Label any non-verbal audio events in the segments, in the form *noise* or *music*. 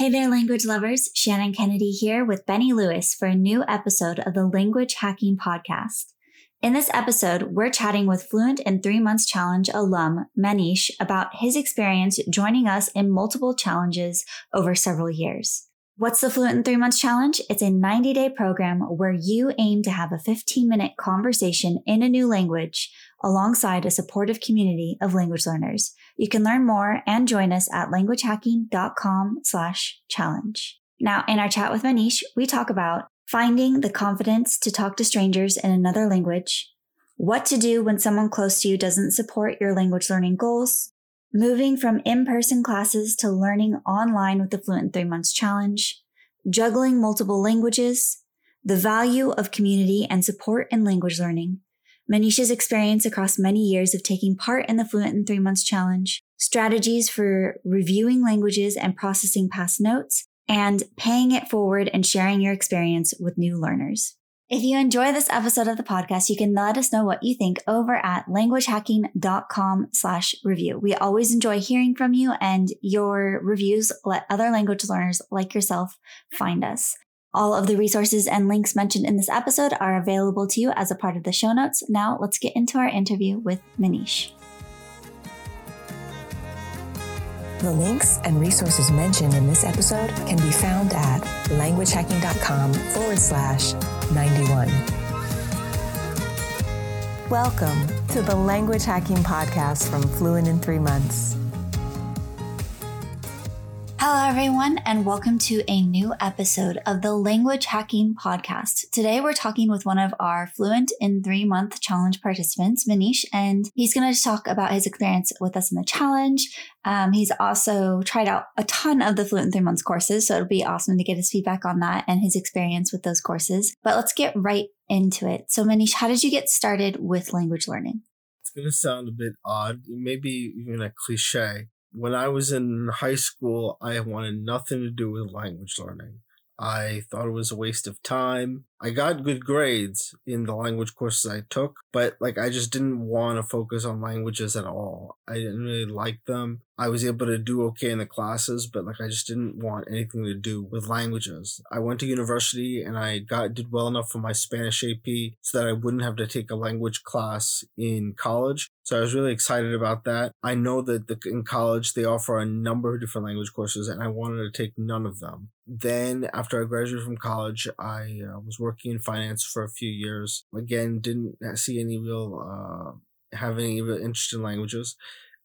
Hey there, language lovers. Shannon Kennedy here with Benny Lewis for a new episode of the Language Hacking Podcast. In this episode, we're chatting with Fluent in Three Months Challenge alum Manish about his experience joining us in multiple challenges over several years. What's the Fluent in Three Months Challenge? It's a 90 day program where you aim to have a 15 minute conversation in a new language alongside a supportive community of language learners. You can learn more and join us at languagehacking.com slash challenge. Now, in our chat with Manish, we talk about finding the confidence to talk to strangers in another language, what to do when someone close to you doesn't support your language learning goals, moving from in-person classes to learning online with the Fluent Three Months Challenge, juggling multiple languages, the value of community and support in language learning, Manish's experience across many years of taking part in the Fluent in Three Months Challenge, strategies for reviewing languages and processing past notes, and paying it forward and sharing your experience with new learners. If you enjoy this episode of the podcast, you can let us know what you think over at languagehacking.com slash review. We always enjoy hearing from you and your reviews let other language learners like yourself find us. All of the resources and links mentioned in this episode are available to you as a part of the show notes. Now let's get into our interview with Manish. The links and resources mentioned in this episode can be found at languagehacking.com forward slash 91. Welcome to the Language Hacking Podcast from Fluent in Three Months. Hello, everyone, and welcome to a new episode of the Language Hacking Podcast. Today, we're talking with one of our Fluent in Three Month Challenge participants, Manish, and he's going to talk about his experience with us in the challenge. Um, he's also tried out a ton of the Fluent in Three Months courses, so it'll be awesome to get his feedback on that and his experience with those courses. But let's get right into it. So, Manish, how did you get started with language learning? It's going to sound a bit odd, maybe even a cliche, when I was in high school, I wanted nothing to do with language learning. I thought it was a waste of time. I got good grades in the language courses I took, but like I just didn't want to focus on languages at all. I didn't really like them. I was able to do okay in the classes, but like I just didn't want anything to do with languages. I went to university and I got did well enough for my Spanish AP so that I wouldn't have to take a language class in college. So I was really excited about that. I know that the, in college they offer a number of different language courses and I wanted to take none of them. Then after I graduated from college, I uh, was working in finance for a few years. Again, didn't see any real uh, have any real interest in languages.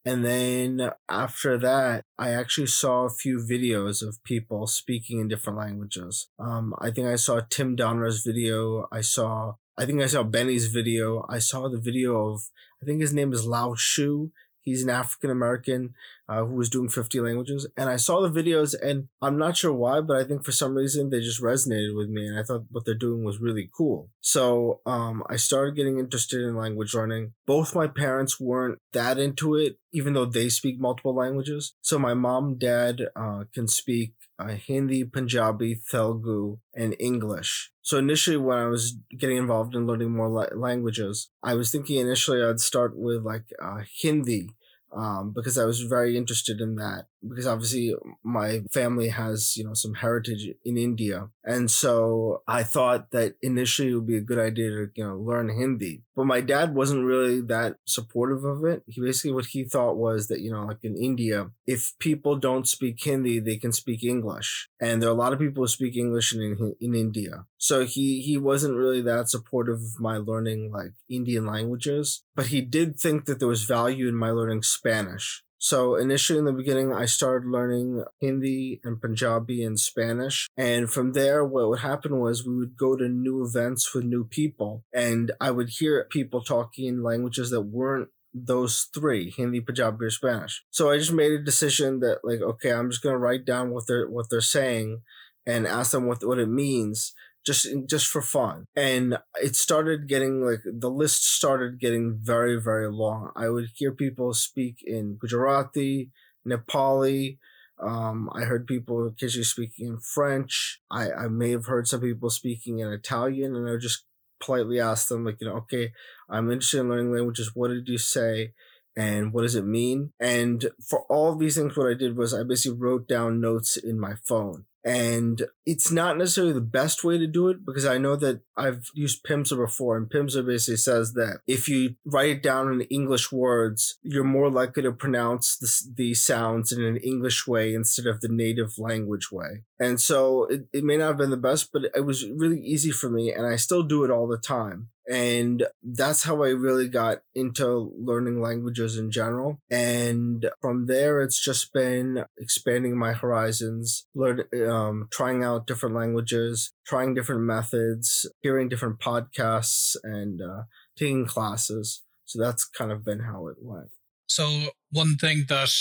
And then after that, I actually saw a few videos of people speaking in different languages. Um, I think I saw Tim Doner's video. I saw, I think I saw Benny's video. I saw the video of, I think his name is Lao Shu. He's an African American uh, who was doing 50 languages. And I saw the videos, and I'm not sure why, but I think for some reason they just resonated with me. And I thought what they're doing was really cool. So um, I started getting interested in language learning. Both my parents weren't that into it, even though they speak multiple languages. So my mom, dad uh, can speak uh, Hindi, Punjabi, Telugu, and English. So initially, when I was getting involved in learning more la- languages, I was thinking initially I'd start with like uh, Hindi um, because I was very interested in that. Because obviously my family has, you know, some heritage in India. And so I thought that initially it would be a good idea to, you know, learn Hindi. But my dad wasn't really that supportive of it. He basically, what he thought was that, you know, like in India, if people don't speak Hindi, they can speak English. And there are a lot of people who speak English in, in India. So he, he wasn't really that supportive of my learning like Indian languages, but he did think that there was value in my learning Spanish. So initially in the beginning, I started learning Hindi and Punjabi and Spanish. And from there, what would happen was we would go to new events with new people and I would hear people talking in languages that weren't those three Hindi, Punjabi, or Spanish. So I just made a decision that like, okay, I'm just gonna write down what they're what they're saying and ask them what what it means just just for fun. And it started getting like the list started getting very very long. I would hear people speak in Gujarati, Nepali. Um, I heard people occasionally speaking in French. I, I may have heard some people speaking in Italian, and I would just politely ask them, like, you know, okay, I'm interested in learning languages. What did you say? and what does it mean? And for all of these things, what I did was I basically wrote down notes in my phone. And it's not necessarily the best way to do it because I know that I've used Pimsleur before, and Pimsleur basically says that if you write it down in English words, you're more likely to pronounce the, the sounds in an English way instead of the native language way. And so it, it may not have been the best, but it was really easy for me, and I still do it all the time. And that's how I really got into learning languages in general. And from there, it's just been expanding my horizons, learn, um, trying out different languages, trying different methods, hearing different podcasts, and uh, taking classes. So that's kind of been how it went. So one thing that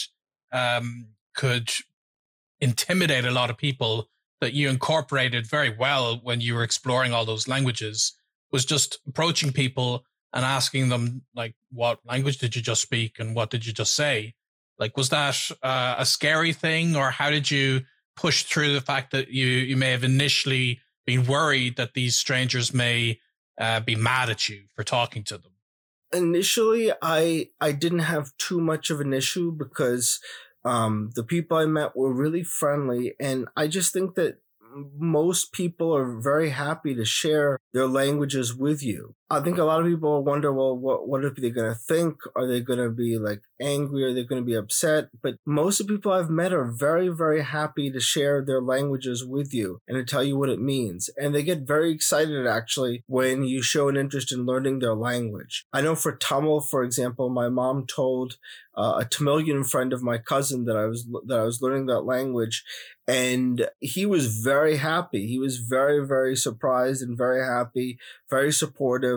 um, could intimidate a lot of people that you incorporated very well when you were exploring all those languages was just approaching people and asking them like what language did you just speak and what did you just say? Like was that uh, a scary thing or how did you push through the fact that you you may have initially been worried that these strangers may uh, be mad at you for talking to them? Initially i i didn't have too much of an issue because um, the people i met were really friendly and i just think that most people are very happy to share their languages with you. I think a lot of people wonder, well, what what are they going to think? Are they going to be like angry? Are they going to be upset? But most of the people I've met are very, very happy to share their languages with you and to tell you what it means. And they get very excited actually when you show an interest in learning their language. I know for Tamil, for example, my mom told uh, a Tamilian friend of my cousin that I was that I was learning that language, and he was very happy. He was very, very surprised and very happy, very supportive.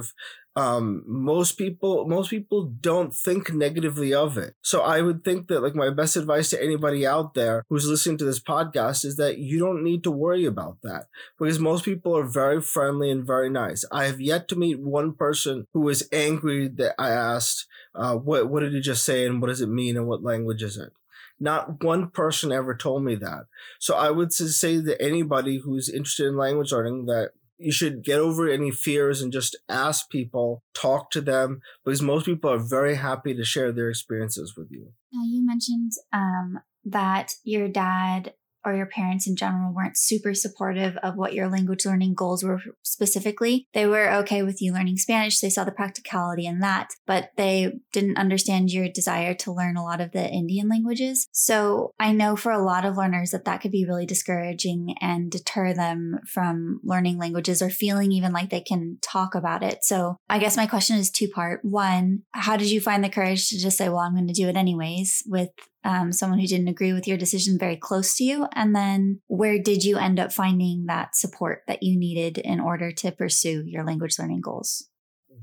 Um, most people, most people don't think negatively of it. So I would think that like my best advice to anybody out there who's listening to this podcast is that you don't need to worry about that because most people are very friendly and very nice. I have yet to meet one person who was angry that I asked, uh, what, what did he just say and what does it mean and what language is it? Not one person ever told me that. So I would say that anybody who's interested in language learning that you should get over any fears and just ask people, talk to them, because most people are very happy to share their experiences with you. Now, you mentioned um, that your dad or your parents in general weren't super supportive of what your language learning goals were specifically. They were okay with you learning Spanish. They saw the practicality in that, but they didn't understand your desire to learn a lot of the Indian languages. So I know for a lot of learners that that could be really discouraging and deter them from learning languages or feeling even like they can talk about it. So I guess my question is two part. One, how did you find the courage to just say, well, I'm going to do it anyways with um, someone who didn't agree with your decision very close to you? And then where did you end up finding that support that you needed in order to pursue your language learning goals?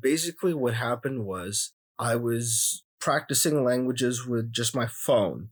Basically, what happened was I was practicing languages with just my phone.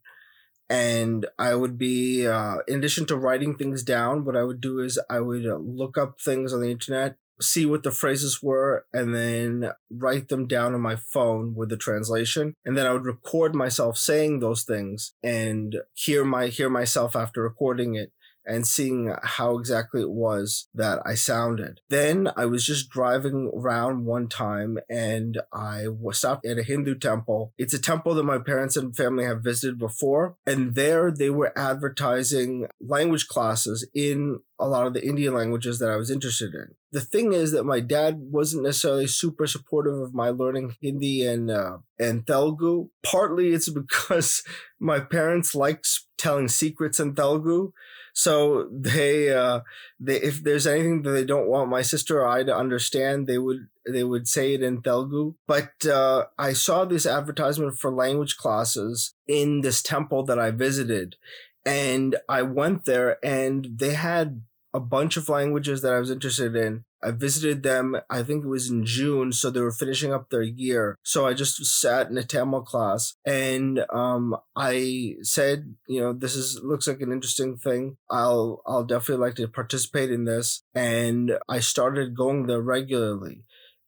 And I would be, uh, in addition to writing things down, what I would do is I would look up things on the internet see what the phrases were and then write them down on my phone with the translation. And then i would record myself saying those things and hear my hear myself after recording it and seeing how exactly it was that I sounded. Then I was just driving around one time and I was stopped at a Hindu temple. It's a temple that my parents and family have visited before. And there they were advertising language classes in a lot of the Indian languages that I was interested in. The thing is that my dad wasn't necessarily super supportive of my learning Hindi and uh, and Telugu. Partly it's *laughs* because my parents liked telling secrets in Telugu. So they, uh, they, if there's anything that they don't want my sister or I to understand, they would, they would say it in Telugu. But, uh, I saw this advertisement for language classes in this temple that I visited and I went there and they had a bunch of languages that I was interested in. I visited them, I think it was in June, so they were finishing up their year. So I just sat in a Tamil class and um, I said, you know, this is looks like an interesting thing. I'll I'll definitely like to participate in this. And I started going there regularly.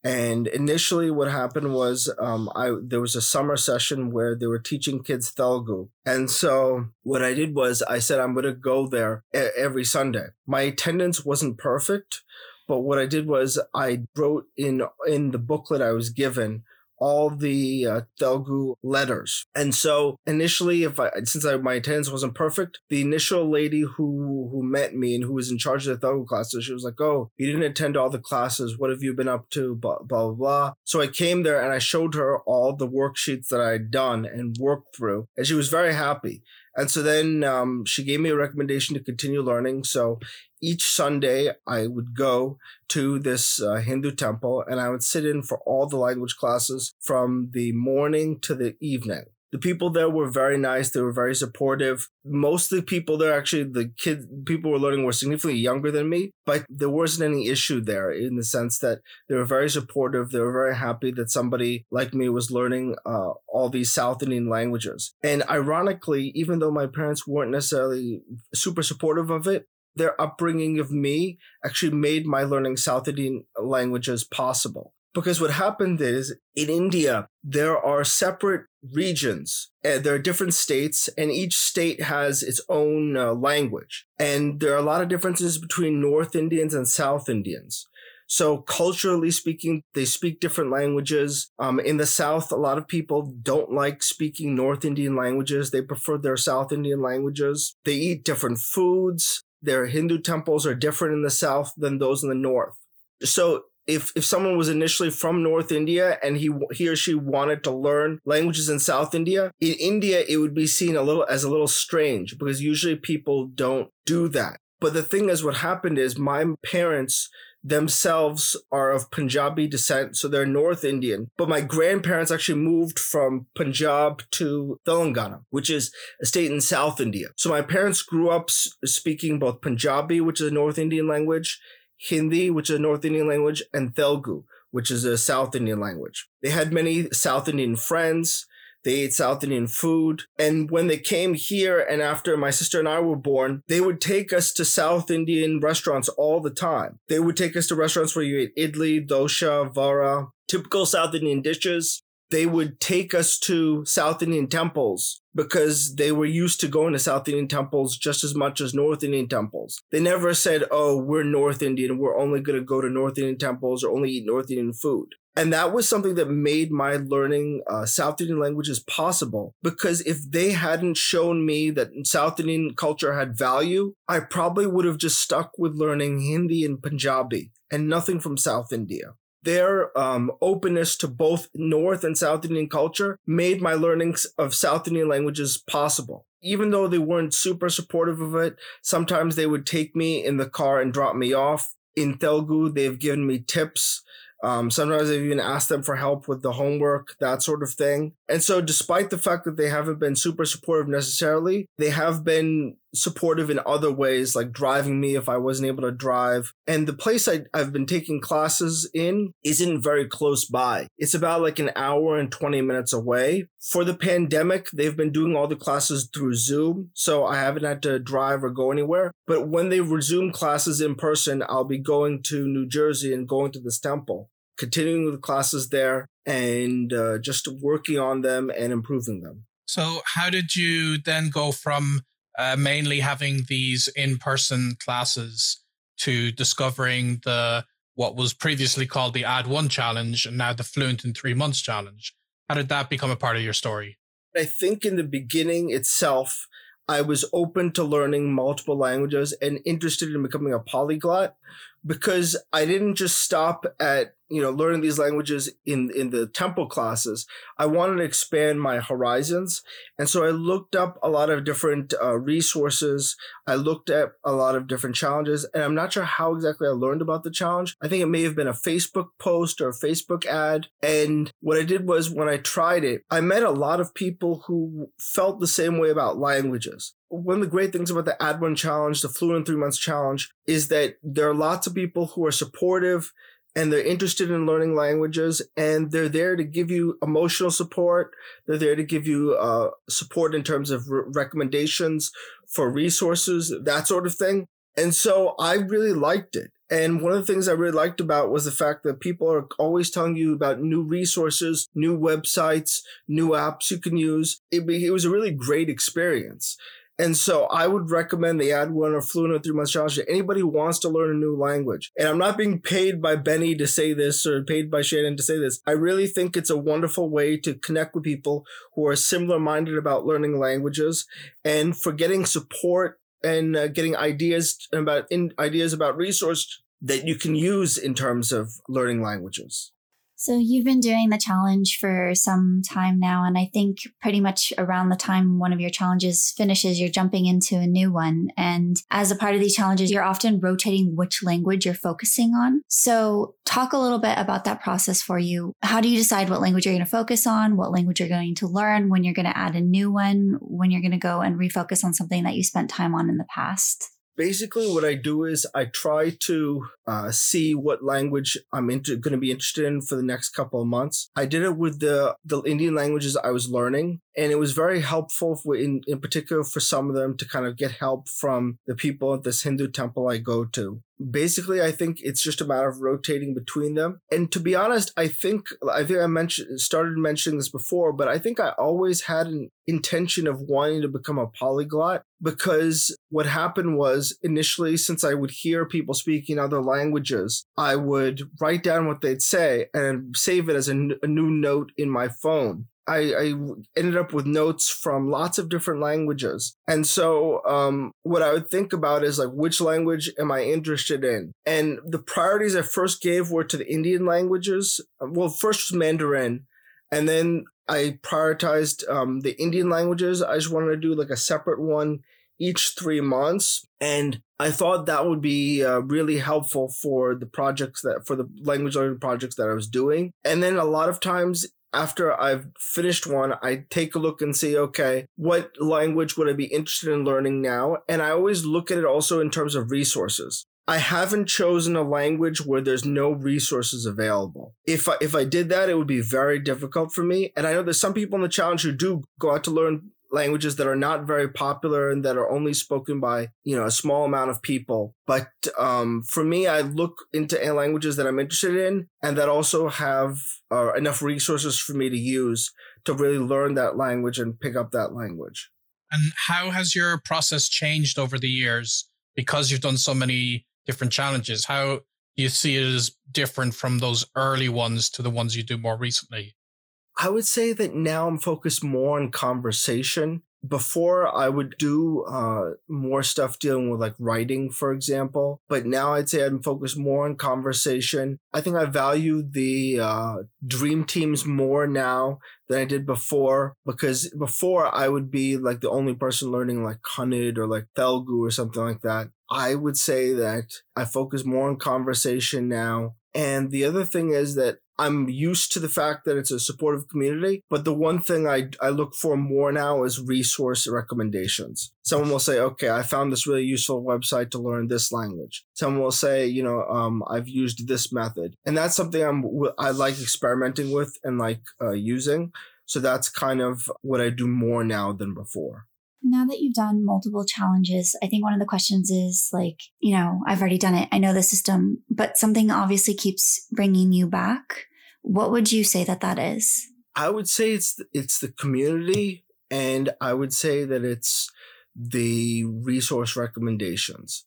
And initially, what happened was, um, I there was a summer session where they were teaching kids Telugu, and so what I did was I said I'm going to go there every Sunday. My attendance wasn't perfect, but what I did was I wrote in in the booklet I was given all the uh, Telugu letters. And so initially, if I since I, my attendance wasn't perfect, the initial lady who who met me and who was in charge of the Telugu classes, she was like, "Oh, you didn't attend all the classes. What have you been up to?" Blah blah blah. So I came there and I showed her all the worksheets that I had done and worked through, and she was very happy. And so then um, she gave me a recommendation to continue learning. So each Sunday, I would go to this uh, Hindu temple and I would sit in for all the language classes from the morning to the evening. The people there were very nice. They were very supportive. Most of the people there, actually, the kids, people were learning were significantly younger than me, but there wasn't any issue there in the sense that they were very supportive. They were very happy that somebody like me was learning uh, all these South Indian languages. And ironically, even though my parents weren't necessarily super supportive of it, their upbringing of me actually made my learning South Indian languages possible. Because what happened is in India, there are separate regions and there are different states and each state has its own uh, language. And there are a lot of differences between North Indians and South Indians. So culturally speaking, they speak different languages. Um, in the South, a lot of people don't like speaking North Indian languages. They prefer their South Indian languages. They eat different foods. Their Hindu temples are different in the South than those in the North. So if if someone was initially from North India and he he or she wanted to learn languages in South India, in India it would be seen a little as a little strange because usually people don't do that. But the thing is, what happened is my parents themselves are of Punjabi descent, so they're North Indian. But my grandparents actually moved from Punjab to Telangana, which is a state in South India. So my parents grew up speaking both Punjabi, which is a North Indian language, Hindi, which is a North Indian language, and Telugu, which is a South Indian language. They had many South Indian friends. They ate South Indian food. And when they came here and after my sister and I were born, they would take us to South Indian restaurants all the time. They would take us to restaurants where you ate idli, dosa, vada, typical South Indian dishes. They would take us to South Indian temples because they were used to going to South Indian temples just as much as North Indian temples. They never said, oh, we're North Indian. We're only going to go to North Indian temples or only eat North Indian food. And that was something that made my learning uh, South Indian languages possible. Because if they hadn't shown me that South Indian culture had value, I probably would have just stuck with learning Hindi and Punjabi and nothing from South India. Their um, openness to both North and South Indian culture made my learnings of South Indian languages possible even though they weren't super supportive of it, sometimes they would take me in the car and drop me off. In Telugu, they've given me tips um, sometimes I've even asked them for help with the homework, that sort of thing. And so, despite the fact that they haven't been super supportive necessarily, they have been supportive in other ways, like driving me if I wasn't able to drive. And the place I, have been taking classes in isn't very close by. It's about like an hour and 20 minutes away. For the pandemic, they've been doing all the classes through Zoom, so I haven't had to drive or go anywhere. But when they resume classes in person, I'll be going to New Jersey and going to this temple continuing the classes there and uh, just working on them and improving them. So, how did you then go from uh, mainly having these in-person classes to discovering the what was previously called the Add One Challenge and now the Fluent in Three Months Challenge? How did that become a part of your story? I think in the beginning itself, I was open to learning multiple languages and interested in becoming a polyglot because I didn't just stop at you know learning these languages in in the temple classes i wanted to expand my horizons. And so i looked up a lot of different uh, resources. I looked at a lot of different challenges. And i'm not sure how exactly i learned about the challenge. I think it may have been a facebook post or a facebook ad. And what i did was when i tried it i met a lot of people who felt the same way about languages. One of the great things about the Add One Challenge, the Fluent Three Months Challenge, is that there are lots of people who are supportive and they're interested in learning languages and they're there to give you emotional support. They're there to give you uh, support in terms of re- recommendations for resources, that sort of thing. And so I really liked it. And one of the things I really liked about was the fact that people are always telling you about new resources, new websites, new apps you can use. It, it was a really great experience. And so I would recommend the Add One or Fluent Months Challenge to anybody who wants to learn a new language. And I'm not being paid by Benny to say this or paid by Shannon to say this. I really think it's a wonderful way to connect with people who are similar minded about learning languages and for getting support and uh, getting ideas about in, ideas about resource that you can use in terms of learning languages. So you've been doing the challenge for some time now. And I think pretty much around the time one of your challenges finishes, you're jumping into a new one. And as a part of these challenges, you're often rotating which language you're focusing on. So talk a little bit about that process for you. How do you decide what language you're going to focus on, what language you're going to learn, when you're going to add a new one, when you're going to go and refocus on something that you spent time on in the past? Basically what I do is I try to uh, see what language I'm into, going to be interested in for the next couple of months. I did it with the the Indian languages I was learning, and it was very helpful for, in in particular for some of them to kind of get help from the people at this Hindu temple I go to basically i think it's just a matter of rotating between them. And to be honest i think i think i mentioned started mentioning this before but i think i always had an intention of wanting to become a polyglot because what happened was initially since i would hear people speaking other languages i would write down what they'd say and save it as a, a new note in my phone I, I, ended up with notes from lots of different languages. And so, um, what I would think about is like, which language am I interested in? And the priorities I first gave were to the Indian languages. Well, first was Mandarin. And then I prioritized um, the Indian languages. I just wanted to do like a separate one each three months. And I thought that would be uh, really helpful for the projects that, for the language learning projects that I was doing. And then a lot of times after I've finished one, I take a look and see, okay, what language would I be interested in learning now? And I always look at it also in terms of resources. I haven't chosen a language where there's no resources available. If I, if I did that, it would be very difficult for me. And I know there's some people in the challenge who do go out to learn languages that are not very popular and that are only spoken by you know a small amount of people. But um, for me i look into languages that i'm interested in and that also have uh, enough resources for me to use to really learn that language and pick up that language. And how has your process changed over the years because you've done so many different challenges? How do you see it as different from those early ones to the ones you do more recently I would say that now I'm focused more on conversation. Before I would do uh, more stuff dealing with like writing, for example, but now I'd say I'm focused more on conversation. I think I value the uh, dream teams more now than I did before because before I would be like the only person learning like Kannada or like Telugu or something like that. I would say that I focus more on conversation now. And the other thing is that I'm used to the fact that it's a supportive community, but the one thing I, I look for more now is resource recommendations. Someone will say, okay, I found this really useful website to learn this language. Someone will say, you know, um, I've used this method. And that's something I'm, I like experimenting with and like uh, using. So that's kind of what I do more now than before now that you've done multiple challenges, I think one of the questions is like, you know, I've already done it. I know the system, but something obviously keeps bringing you back. What would you say that that is? I would say it's it's the community and I would say that it's the resource recommendations.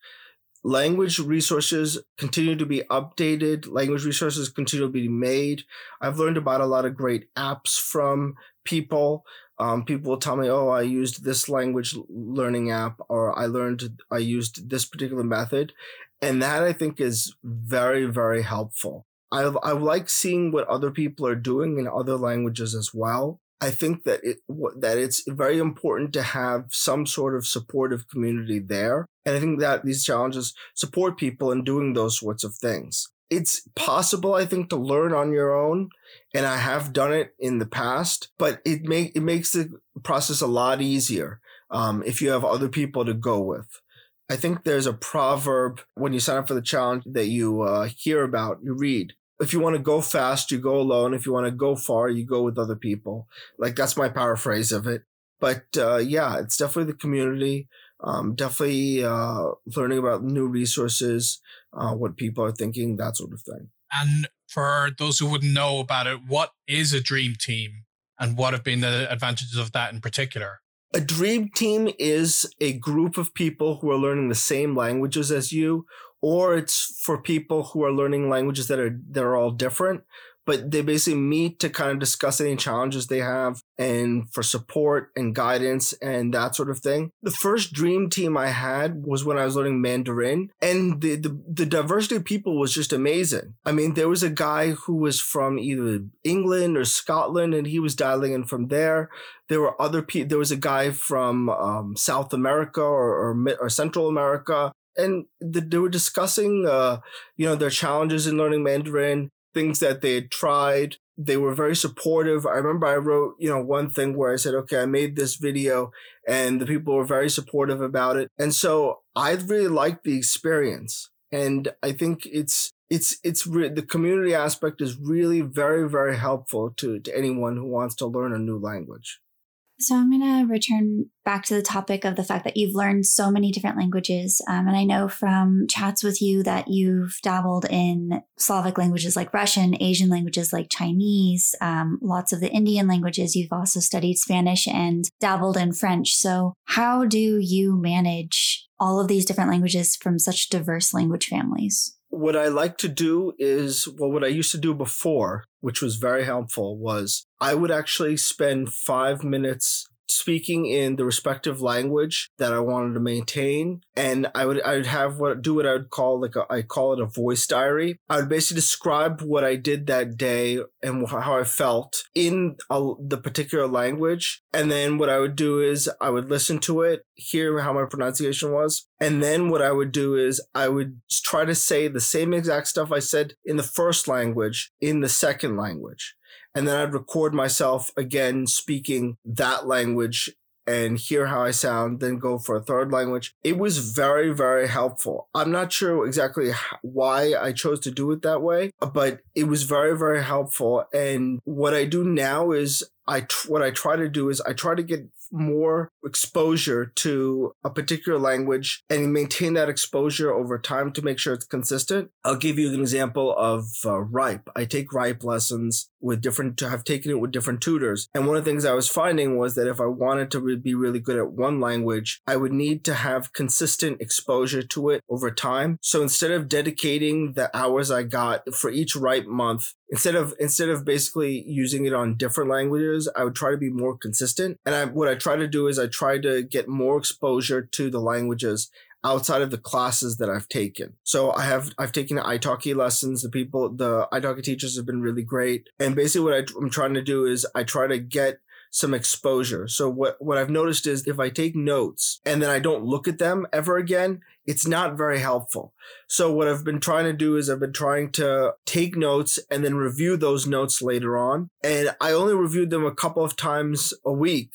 Language resources continue to be updated, language resources continue to be made. I've learned about a lot of great apps from people um, people will tell me, "Oh, I used this language learning app, or I learned I used this particular method," and that I think is very, very helpful. I I like seeing what other people are doing in other languages as well. I think that it that it's very important to have some sort of supportive community there, and I think that these challenges support people in doing those sorts of things it's possible i think to learn on your own and i have done it in the past but it make it makes the process a lot easier um, if you have other people to go with. I think there's a proverb when you sign up for the challenge that you uh, hear about you read. If you want to go fast you go alone. If you want to go far you go with other people. Like that's my paraphrase of it. But uh, yeah it's definitely the community um, definitely uh, learning about new resources, uh, what people are thinking, that sort of thing. And for those who wouldn't know about it, what is a dream team and what have been the advantages of that in particular? A dream team is a group of people who are learning the same languages as you, or it's for people who are learning languages that are that are all different but they basically meet to kind of discuss any challenges they have and for support and guidance and that sort of thing. The first dream team I had was when I was learning Mandarin and the, the, the diversity of people was just amazing. I mean, there was a guy who was from either England or Scotland and he was dialing in from there. There were other people, there was a guy from um, South America or, or, or Central America and they were discussing, uh, you know, their challenges in learning Mandarin things that they had tried. They were very supportive. I remember I wrote, you know, one thing where I said, okay, I made this video and the people were very supportive about it. And so I really liked the experience. And I think it's, it's, it's re- the community aspect is really very, very helpful to, to anyone who wants to learn a new language. So I'm going to return back to the topic of the fact that you've learned so many different languages. Um, and I know from chats with you that you've dabbled in Slavic languages like Russian, Asian languages like Chinese, um, lots of the Indian languages. You've also studied Spanish and dabbled in French. So how do you manage all of these different languages from such diverse language families? what I like to do is, well, what I used to do before, which was very helpful, was I would actually spend five minutes speaking in the respective language that I wanted to maintain. And I would, I would have what, do what I would call like a, I call it a voice diary. I would basically describe what I did that day and how I felt in a, the particular language. And then what I would do is I would listen to it, hear how my pronunciation was. And then what I would do is I would try to say the same exact stuff I said in the first language in the second language and then I'd record myself again speaking that language and hear how I sound, then go for a third language. It was very, very helpful. I'm not sure exactly why I chose to do it that way, but it was very, very helpful. And what I do now is I, what I try to do is I try to get more exposure to a particular language and maintain that exposure over time to make sure it's consistent. I'll give you an example of uh, Rype. I take Rype lessons with different, I've taken it with different tutors. And one of the things I was finding was that if I wanted to be really good at one language, I would need to have consistent exposure to it over time. So instead of dedicating the hours I got for each Rype month, instead of, instead of basically using it on different languages, I would try to be more consistent. And I, what I try to do is I try to get more exposure to the languages outside of the classes that I've taken. So I have I've taken italki lessons. The people the italki teachers have been really great. And basically what I, I'm trying to do is I try to get some exposure. So what, what I've noticed is if I take notes and then I don't look at them ever again, it's not very helpful. So what I've been trying to do is I've been trying to take notes and then review those notes later on. And I only reviewed them a couple of times a week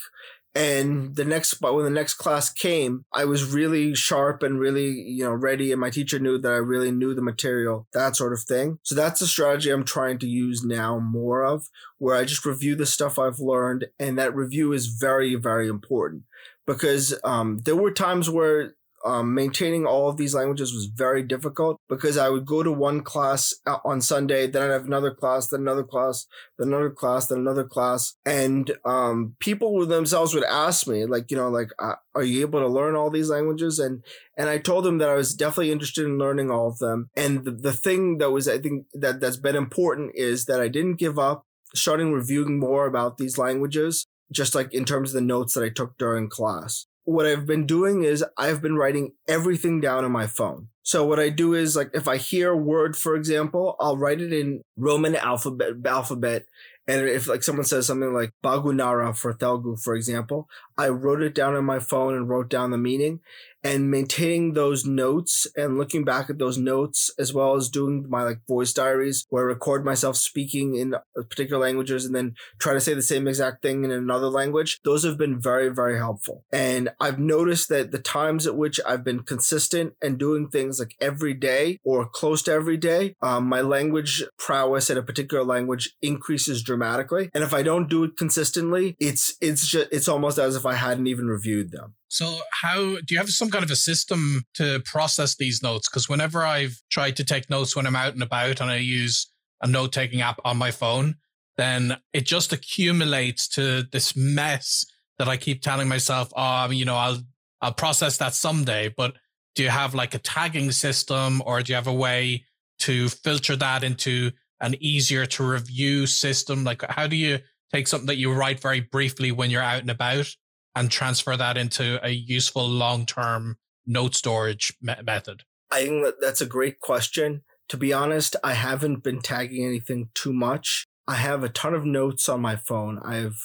and the next, but when the next class came, I was really sharp and really, you know, ready. And my teacher knew that I really knew the material, that sort of thing. So that's the strategy I'm trying to use now more of, where I just review the stuff I've learned. And that review is very, very important because um, there were times where um, maintaining all of these languages was very difficult because I would go to one class uh, on Sunday, then I'd have another class, then another class, then another class, then another class. And um, people themselves would ask me, like, you know, like, uh, are you able to learn all these languages? And and I told them that I was definitely interested in learning all of them. And the, the thing that was, I think, that that's been important is that I didn't give up starting reviewing more about these languages just like in terms of the notes that I took during class what I've been doing is I've been writing everything down on my phone. So what I do is like if I hear a word, for example, I'll write it in Roman alphabet alphabet. And if like someone says something like Bagunara for Telugu, for example, I wrote it down on my phone and wrote down the meaning and maintaining those notes and looking back at those notes as well as doing my like voice diaries where I record myself speaking in particular languages and then try to say the same exact thing in another language. Those have been very, very helpful. And I've noticed that the times at which I've been consistent and doing things like every day or close to every day, um, my language prowess at a particular language increases dramatically. And if I don't do it consistently, it's, it's just, it's almost as if I hadn't even reviewed them. So, how do you have some kind of a system to process these notes? Because whenever I've tried to take notes when I'm out and about and I use a note taking app on my phone, then it just accumulates to this mess that I keep telling myself, oh, you know, I'll I'll process that someday. But do you have like a tagging system or do you have a way to filter that into an easier to review system? Like how do you take something that you write very briefly when you're out and about and transfer that into a useful long term note storage me- method? I think that that's a great question. To be honest, I haven't been tagging anything too much. I have a ton of notes on my phone. I've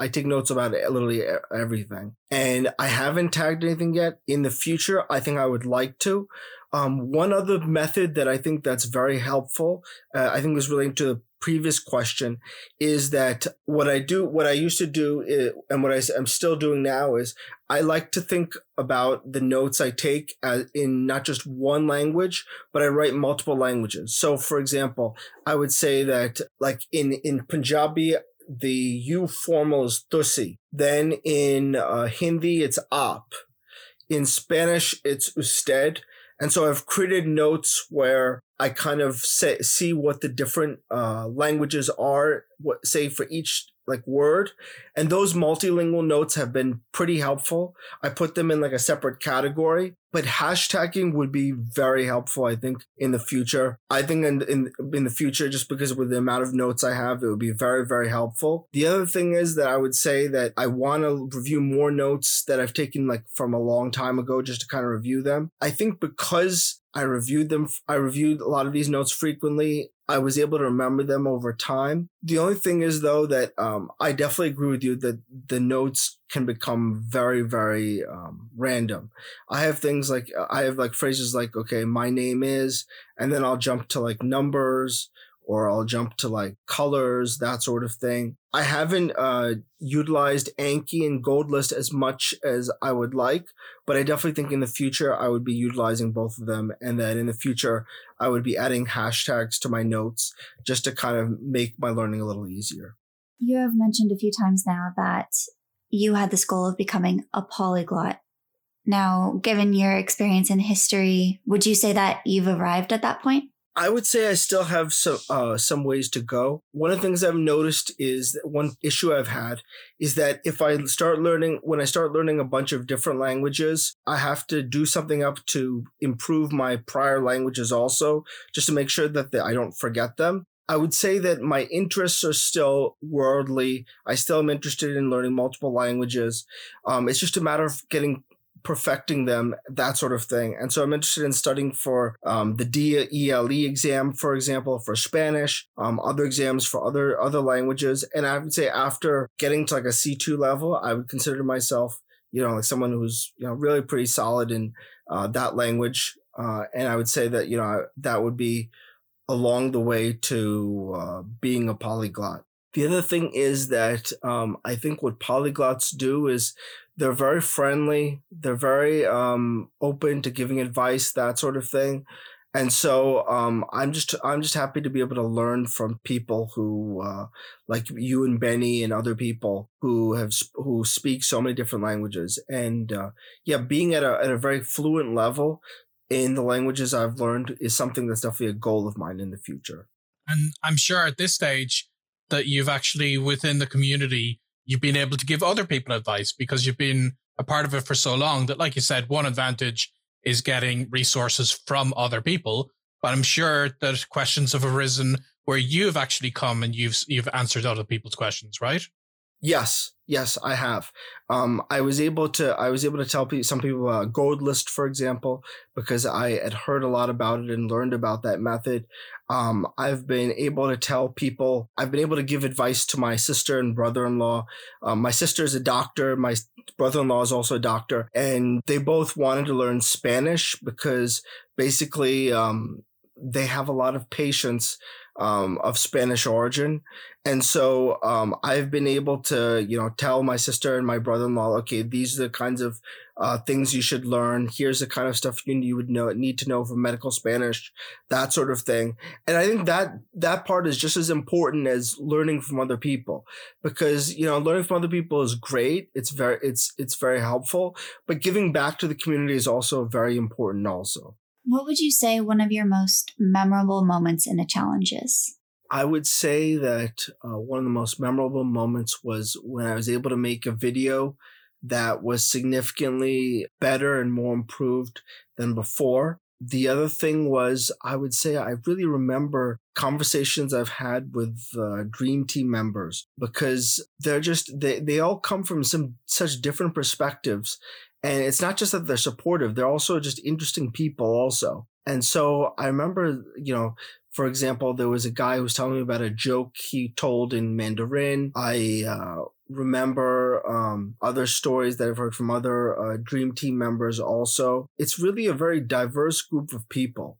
I take notes about literally everything, and I haven't tagged anything yet. In the future, I think I would like to. Um, one other method that I think that's very helpful, uh, I think was relating to the previous question, is that what I do, what I used to do, is, and what I, am still doing now is I like to think about the notes I take in not just one language, but I write multiple languages. So, for example, I would say that like in in Punjabi, the U formal is tusi. Then in uh, Hindi, it's ap. In Spanish, it's usted. And so I've created notes where I kind of say, see what the different uh, languages are, what say for each like word and those multilingual notes have been pretty helpful i put them in like a separate category but hashtagging would be very helpful i think in the future i think in, in in the future just because with the amount of notes i have it would be very very helpful the other thing is that i would say that i want to review more notes that i've taken like from a long time ago just to kind of review them i think because I reviewed them. I reviewed a lot of these notes frequently. I was able to remember them over time. The only thing is though that um, I definitely agree with you that the notes can become very, very um, random. I have things like I have like phrases like, okay, my name is, and then I'll jump to like numbers or I'll jump to like colors, that sort of thing. I haven't uh, utilized Anki and Gold List as much as I would like, but I definitely think in the future I would be utilizing both of them. And then in the future, I would be adding hashtags to my notes just to kind of make my learning a little easier. You have mentioned a few times now that you had this goal of becoming a polyglot. Now, given your experience in history, would you say that you've arrived at that point? I would say I still have some uh, some ways to go. One of the things I've noticed is that one issue I've had is that if I start learning when I start learning a bunch of different languages, I have to do something up to improve my prior languages also, just to make sure that the, I don't forget them. I would say that my interests are still worldly. I still am interested in learning multiple languages. Um, it's just a matter of getting perfecting them, that sort of thing. And so I'm interested in studying for um, the DELE exam, for example, for Spanish, um, other exams for other other languages. And I would say after getting to like a C2 level, I would consider myself, you know, like someone who's you know really pretty solid in uh, that language. Uh, and I would say that you know that would be along the way to uh, being a polyglot. The other thing is that um, I think what polyglots do is they're very friendly. They're very um, open to giving advice, that sort of thing. And so um, I'm just I'm just happy to be able to learn from people who uh, like you and Benny and other people who have who speak so many different languages. And uh, yeah, being at a at a very fluent level in the languages I've learned is something that's definitely a goal of mine in the future. And I'm sure at this stage that you've actually within the community you've been able to give other people advice because you've been a part of it for so long that, like you said, one advantage is getting resources from other people. But I'm sure that questions have arisen where you've actually come and you've you've answered other people's questions, right? Yes, yes, I have. Um, I was able to I was able to tell some people uh, Gold List, for example, because I had heard a lot about it and learned about that method. Um, I've been able to tell people. I've been able to give advice to my sister and brother-in-law. Um, my sister is a doctor. My brother-in-law is also a doctor, and they both wanted to learn Spanish because basically um, they have a lot of patients um, of Spanish origin. And so um, I've been able to, you know, tell my sister and my brother-in-law, okay, these are the kinds of uh, things you should learn. Here's the kind of stuff you, you would know need to know for medical Spanish, that sort of thing. And I think that that part is just as important as learning from other people, because you know, learning from other people is great. It's very it's it's very helpful, but giving back to the community is also very important. Also, what would you say one of your most memorable moments in a challenge is? I would say that uh, one of the most memorable moments was when I was able to make a video that was significantly better and more improved than before. The other thing was, I would say, I really remember conversations I've had with uh, Dream Team members because they're just, they, they all come from some such different perspectives. And it's not just that they're supportive, they're also just interesting people, also. And so I remember, you know, for example, there was a guy who was telling me about a joke he told in Mandarin. I uh, remember um, other stories that I've heard from other uh, Dream Team members also. It's really a very diverse group of people.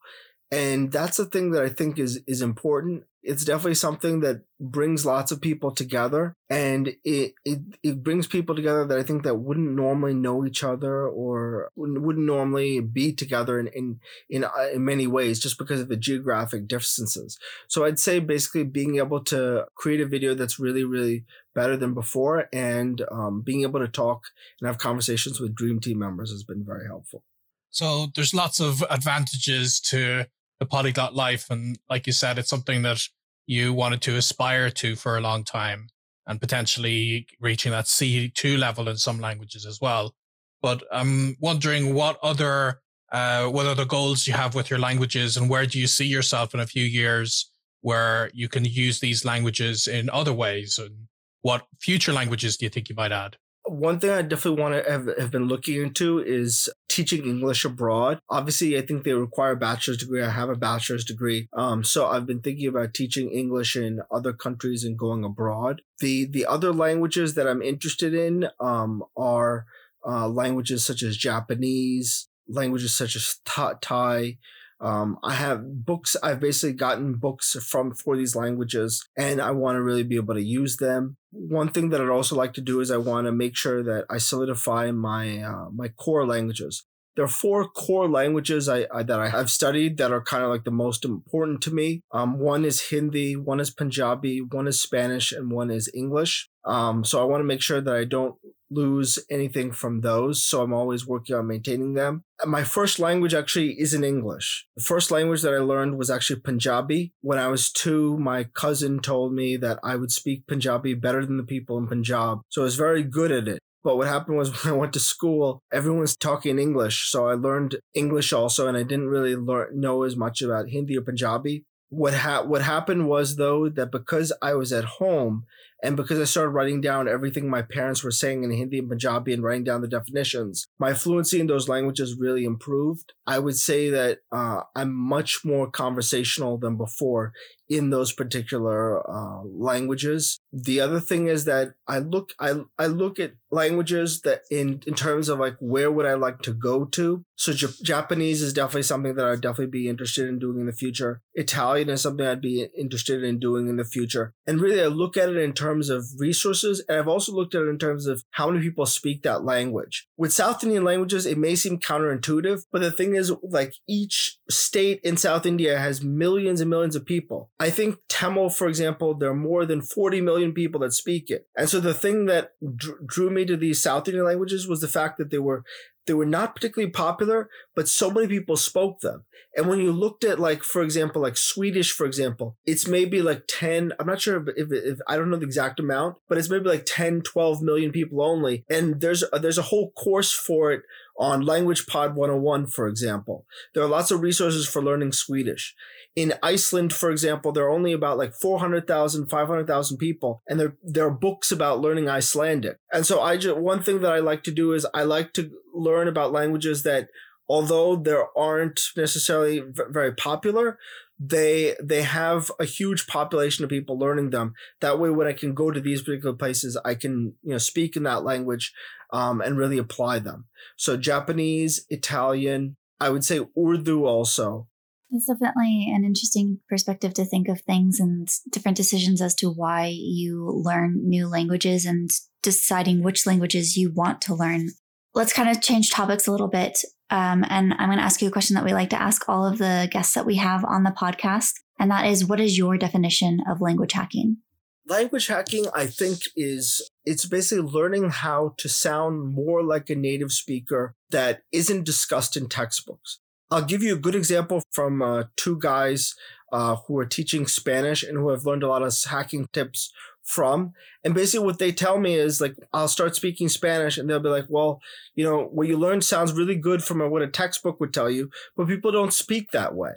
And that's the thing that I think is is important it's definitely something that brings lots of people together and it, it it brings people together that I think that wouldn't normally know each other or wouldn't, normally be together in in in, uh, in many ways just because of the geographic distances. So I'd say basically being able to create a video that's really really better than before and um, being able to talk and have conversations with dream team members has been very helpful. So there's lots of advantages to the polyglot life. And like you said, it's something that you wanted to aspire to for a long time and potentially reaching that C2 level in some languages as well. But I'm wondering what other, uh, what other goals you have with your languages and where do you see yourself in a few years where you can use these languages in other ways and what future languages do you think you might add? One thing I definitely want to have, have, been looking into is teaching English abroad. Obviously, I think they require a bachelor's degree. I have a bachelor's degree. Um, so I've been thinking about teaching English in other countries and going abroad. The, the other languages that I'm interested in, um, are, uh, languages such as Japanese, languages such as Thai, um, I have books. I've basically gotten books from for these languages, and I want to really be able to use them. One thing that I'd also like to do is I want to make sure that I solidify my uh, my core languages. There are four core languages I, I that I have studied that are kind of like the most important to me. Um, one is Hindi, one is Punjabi, one is Spanish, and one is English. Um, so I want to make sure that I don't lose anything from those. So I'm always working on maintaining them. My first language actually is in English. The first language that I learned was actually Punjabi. When I was two, my cousin told me that I would speak Punjabi better than the people in Punjab. So I was very good at it. But what happened was *laughs* when I went to school, everyone was talking English. So I learned English also, and I didn't really learn, know as much about Hindi or Punjabi. What, ha- what happened was, though, that because I was at home and because I started writing down everything my parents were saying in Hindi and Punjabi and writing down the definitions, my fluency in those languages really improved. I would say that uh, I'm much more conversational than before in those particular uh, languages. The other thing is that I look I I look at languages that in in terms of like where would I like to go to. So J- Japanese is definitely something that I'd definitely be interested in doing in the future. Italian is something I'd be interested in doing in the future. And really I look at it in terms of resources and I've also looked at it in terms of how many people speak that language. With South Indian languages it may seem counterintuitive, but the thing is like each state in South India has millions and millions of people. I think Tamil, for example, there are more than 40 million people that speak it. And so the thing that drew me to these South Indian languages was the fact that they were they were not particularly popular, but so many people spoke them. And when you looked at like, for example, like Swedish, for example, it's maybe like 10, I'm not sure if, if, if, I don't know the exact amount, but it's maybe like 10, 12 million people only. And there's, there's a whole course for it on Language Pod 101, for example. There are lots of resources for learning Swedish. In Iceland, for example, there are only about like 400,000, 500,000 people, and there, there are books about learning Icelandic. And so I just, one thing that I like to do is I like to learn about languages that, although there aren't necessarily very popular, they they have a huge population of people learning them that way when i can go to these particular places i can you know speak in that language um, and really apply them. So Japanese, Italian, I would say Urdu also. That's definitely an interesting perspective to think of things and different decisions as to why you learn new languages and deciding which languages you want to learn. Let's kind of change topics a little bit. Um, and I'm going to ask you a question that we like to ask all of the guests that we have on the podcast. And that is, what is your definition of language hacking? language hacking i think is it's basically learning how to sound more like a native speaker that isn't discussed in textbooks i'll give you a good example from uh, two guys uh, who are teaching Spanish and who have learned a lot of hacking tips from. And basically, what they tell me is like, I'll start speaking Spanish and they'll be like, well, you know, what you learned sounds really good from what a textbook would tell you, but people don't speak that way.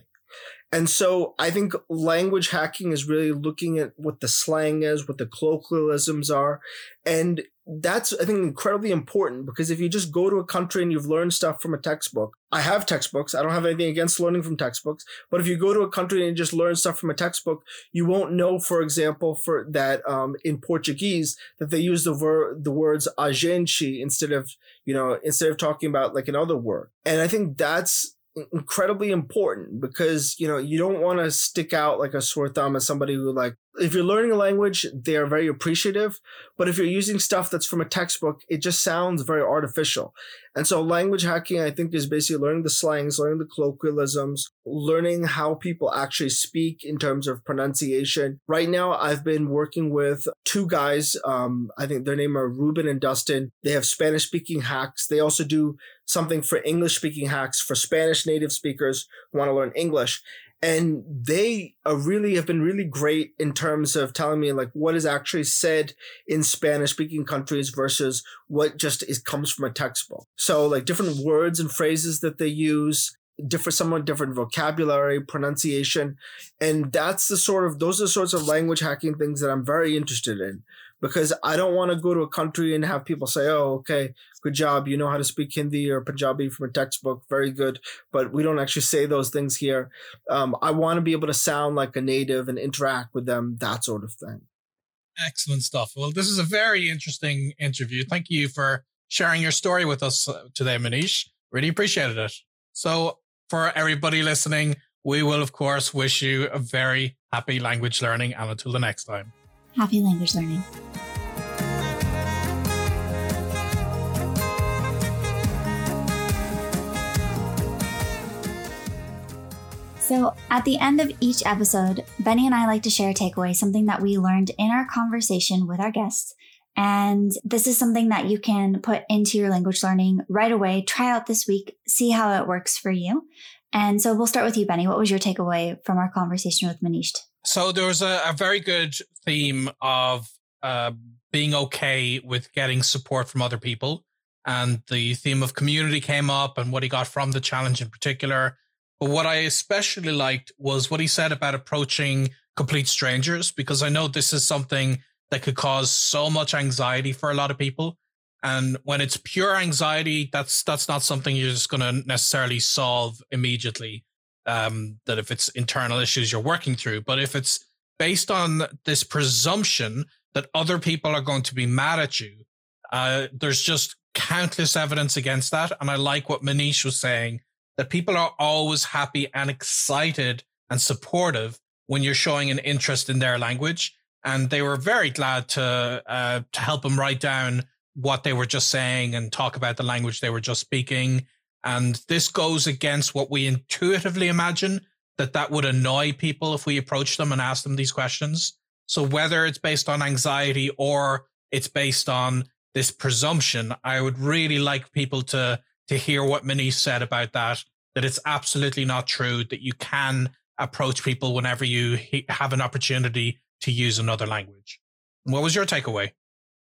And so I think language hacking is really looking at what the slang is, what the colloquialisms are. And that's, I think, incredibly important because if you just go to a country and you've learned stuff from a textbook, I have textbooks. I don't have anything against learning from textbooks. But if you go to a country and just learn stuff from a textbook, you won't know, for example, for that um, in Portuguese that they use the ver- the words a gente instead of you know instead of talking about like another word. And I think that's incredibly important because you know you don't want to stick out like a sore thumb as somebody who like if you're learning a language they are very appreciative but if you're using stuff that's from a textbook it just sounds very artificial. And so language hacking i think is basically learning the slangs learning the colloquialisms learning how people actually speak in terms of pronunciation. Right now i've been working with two guys um, i think their name are ruben and dustin. They have spanish speaking hacks. They also do something for english speaking hacks for spanish native speakers who want to learn english. And they really have been really great in terms of telling me like what is actually said in Spanish speaking countries versus what just is comes from a textbook. So like different words and phrases that they use, different somewhat different vocabulary, pronunciation, and that's the sort of those are the sorts of language hacking things that I'm very interested in because I don't want to go to a country and have people say, "Oh, okay, good job, you know how to speak Hindi or Punjabi from a textbook, very good," but we don't actually say those things here. Um, I want to be able to sound like a native and interact with them, that sort of thing. Excellent stuff. Well, this is a very interesting interview. Thank you for sharing your story with us uh, today, Manish. Really appreciated it. So, for everybody listening, we will, of course, wish you a very happy language learning. And until the next time. Happy language learning. So, at the end of each episode, Benny and I like to share a takeaway, something that we learned in our conversation with our guests. And this is something that you can put into your language learning right away. Try out this week, see how it works for you. And so we'll start with you, Benny. What was your takeaway from our conversation with Manish? So there was a, a very good theme of uh, being okay with getting support from other people. And the theme of community came up and what he got from the challenge in particular. But what I especially liked was what he said about approaching complete strangers, because I know this is something that could cause so much anxiety for a lot of people. And when it's pure anxiety, that's that's not something you're just going to necessarily solve immediately um, that if it's internal issues you're working through, but if it's based on this presumption that other people are going to be mad at you, uh, there's just countless evidence against that. And I like what Manish was saying that people are always happy and excited and supportive when you're showing an interest in their language. And they were very glad to uh, to help him write down what they were just saying and talk about the language they were just speaking and this goes against what we intuitively imagine that that would annoy people if we approach them and ask them these questions. So whether it's based on anxiety or it's based on this presumption, I would really like people to to hear what Manish said about that. That it's absolutely not true. That you can approach people whenever you have an opportunity to use another language. What was your takeaway?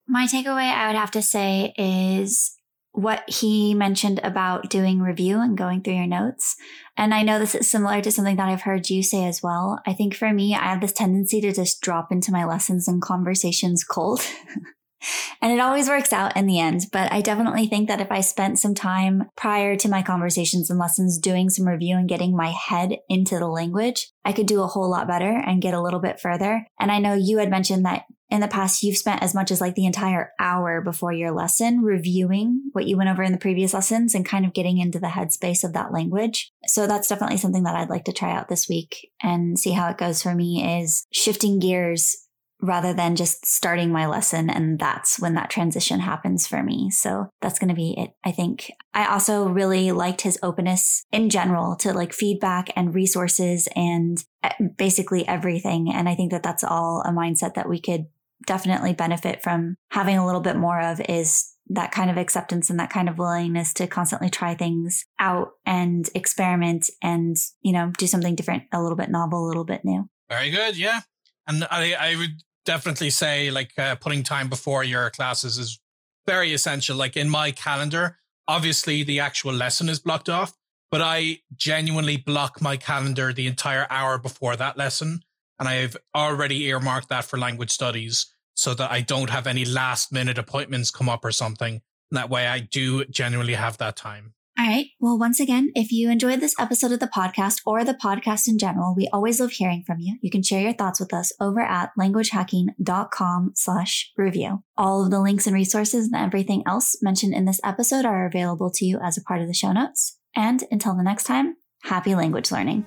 My takeaway, I would have to say, is what he mentioned about doing review and going through your notes. And I know this is similar to something that I've heard you say as well. I think for me, I have this tendency to just drop into my lessons and conversations cold. *laughs* and it always works out in the end. But I definitely think that if I spent some time prior to my conversations and lessons doing some review and getting my head into the language, I could do a whole lot better and get a little bit further. And I know you had mentioned that in the past you've spent as much as like the entire hour before your lesson reviewing what you went over in the previous lessons and kind of getting into the headspace of that language. So that's definitely something that I'd like to try out this week and see how it goes for me is shifting gears rather than just starting my lesson and that's when that transition happens for me. So that's going to be it. I think I also really liked his openness in general to like feedback and resources and eh, basically everything. And I think that that's all a mindset that we could definitely benefit from having a little bit more of is that kind of acceptance and that kind of willingness to constantly try things out and experiment and, you know, do something different, a little bit novel, a little bit new. Very good. Yeah. And I, I would definitely say like uh, putting time before your classes is very essential. Like in my calendar, obviously the actual lesson is blocked off, but I genuinely block my calendar the entire hour before that lesson. And I've already earmarked that for language studies so that I don't have any last minute appointments come up or something. And that way I do genuinely have that time. All right. Well, once again, if you enjoyed this episode of the podcast or the podcast in general, we always love hearing from you. You can share your thoughts with us over at languagehacking.com slash review. All of the links and resources and everything else mentioned in this episode are available to you as a part of the show notes. And until the next time, happy language learning.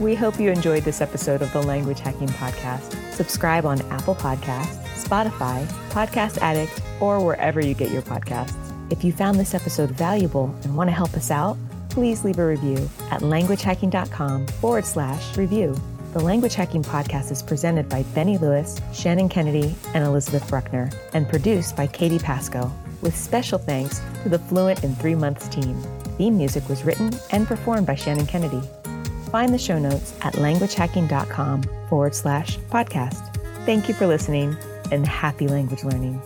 We hope you enjoyed this episode of the Language Hacking Podcast. Subscribe on Apple Podcasts, Spotify, Podcast Addict, or wherever you get your podcasts. If you found this episode valuable and want to help us out, please leave a review at languagehacking.com forward slash review. The Language Hacking Podcast is presented by Benny Lewis, Shannon Kennedy, and Elizabeth Bruckner, and produced by Katie Pasco, with special thanks to the Fluent in Three Months team. Theme music was written and performed by Shannon Kennedy. Find the show notes at languagehacking.com forward slash podcast. Thank you for listening and happy language learning.